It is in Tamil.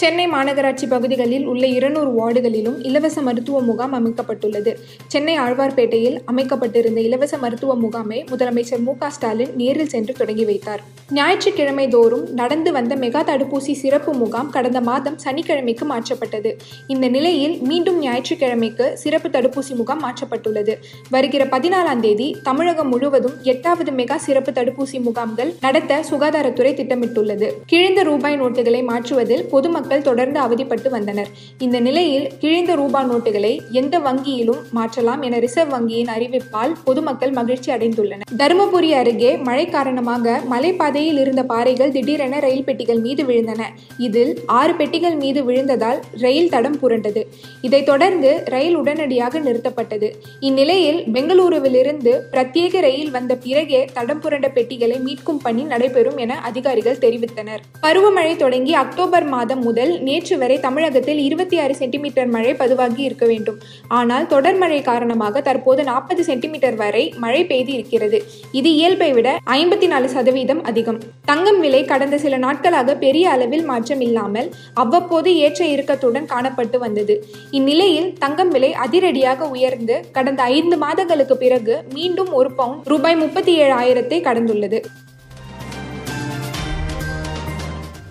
சென்னை மாநகராட்சி பகுதிகளில் உள்ள இருநூறு வார்டுகளிலும் இலவச மருத்துவ முகாம் அமைக்கப்பட்டுள்ளது. சென்னை ஆழ்வார்பேட்டையில் அமைக்கப்பட்டிருந்த இலவச மருத்துவ முகாமை முதலமைச்சர் மு ஸ்டாலின் நேரில் சென்று தொடங்கி வைத்தார். ஞாயிற்றுக்கிழமை தோறும் நடந்து வந்த மெகா தடுப்பூசி சிறப்பு முகாம் கடந்த மாதம் சனிக்கிழமைக்கு மாற்றப்பட்டது. இந்த நிலையில் மீண்டும் ஞாயிற்றுக்கிழமைக்கு சிறப்பு தடுப்பூசி முகாம் மாற்றப்பட்டுள்ளது. வருகிற பதினாலாம் தேதி தமிழகம் முழுவதும் எட்டாவது மெகா சிறப்பு தடுப்பூசி முகாம்கள் நடத்த சுகாதாரத்துறை திட்டமிட்டுள்ளது. கிழிந்த ரூபாய் நோட்டுகளை மாற்றுவதில் பொதுமக்கள் மக்கள் தொடர்ந்து அவதிப்பட்டு வந்தனர். இந்த நிலையில் கிழிந்த ரூபா நோட்டுகளை எந்த வங்கியிலும் மாற்றலாம் என ரிசர்வ் வங்கியின் அறிவிப்பால் பொதுமக்கள் மகிழ்ச்சி அடைந்துள்ளனர். தருமபுரி அருகே மழை காரணமாக மலைப்பாதையில் இருந்த பாறைகள் திடீரென ரயில் பெட்டிகள் மீது விழுந்தன. இதில் ஆறு பெட்டிகள் மீது விழுந்ததால் ரயில் தடம் புரண்டது. இதைத் தொடர்ந்து ரயில் உடனடியாக நிறுத்தப்பட்டது. இந்நிலையில் பெங்களூருவிலிருந்து பிரத்யேக ரயில் வந்த பிறகே தடம் புரண்ட பெட்டிகளை மீட்கும் பணி நடைபெறும் என அதிகாரிகள் தெரிவித்தனர். பருவமழை தொடங்கி அக்டோபர் மாதம் முதல் நேற்று வரை தமிழகத்தில் இருபத்தி ஆறு சென்டிமீட்டர் மழை பதிவாகி இருக்க வேண்டும். ஆனால் தொடர் மழை காரணமாக தற்போது நாற்பது சென்டிமீட்டர் வரை மழை பெய்து இருக்கிறது இது இயல்பை விட ஐம்பத்தி நாலு சதவீதம் அதிகம். தங்கம் விலை கடந்த சில நாட்களாக பெரிய அளவில் மாற்றம் இல்லாமல் அவ்வப்போது ஏற்ற இறுக்கத்துடன் காணப்பட்டு வந்தது. இந்நிலையில் தங்கம் விலை அதிரடியாக உயர்ந்து கடந்த ஐந்து மாதங்களுக்கு பிறகு மீண்டும் ஒரு பவுன் ரூபாய் முப்பத்தி ஏழு ஆயிரத்தை கடந்துள்ளது.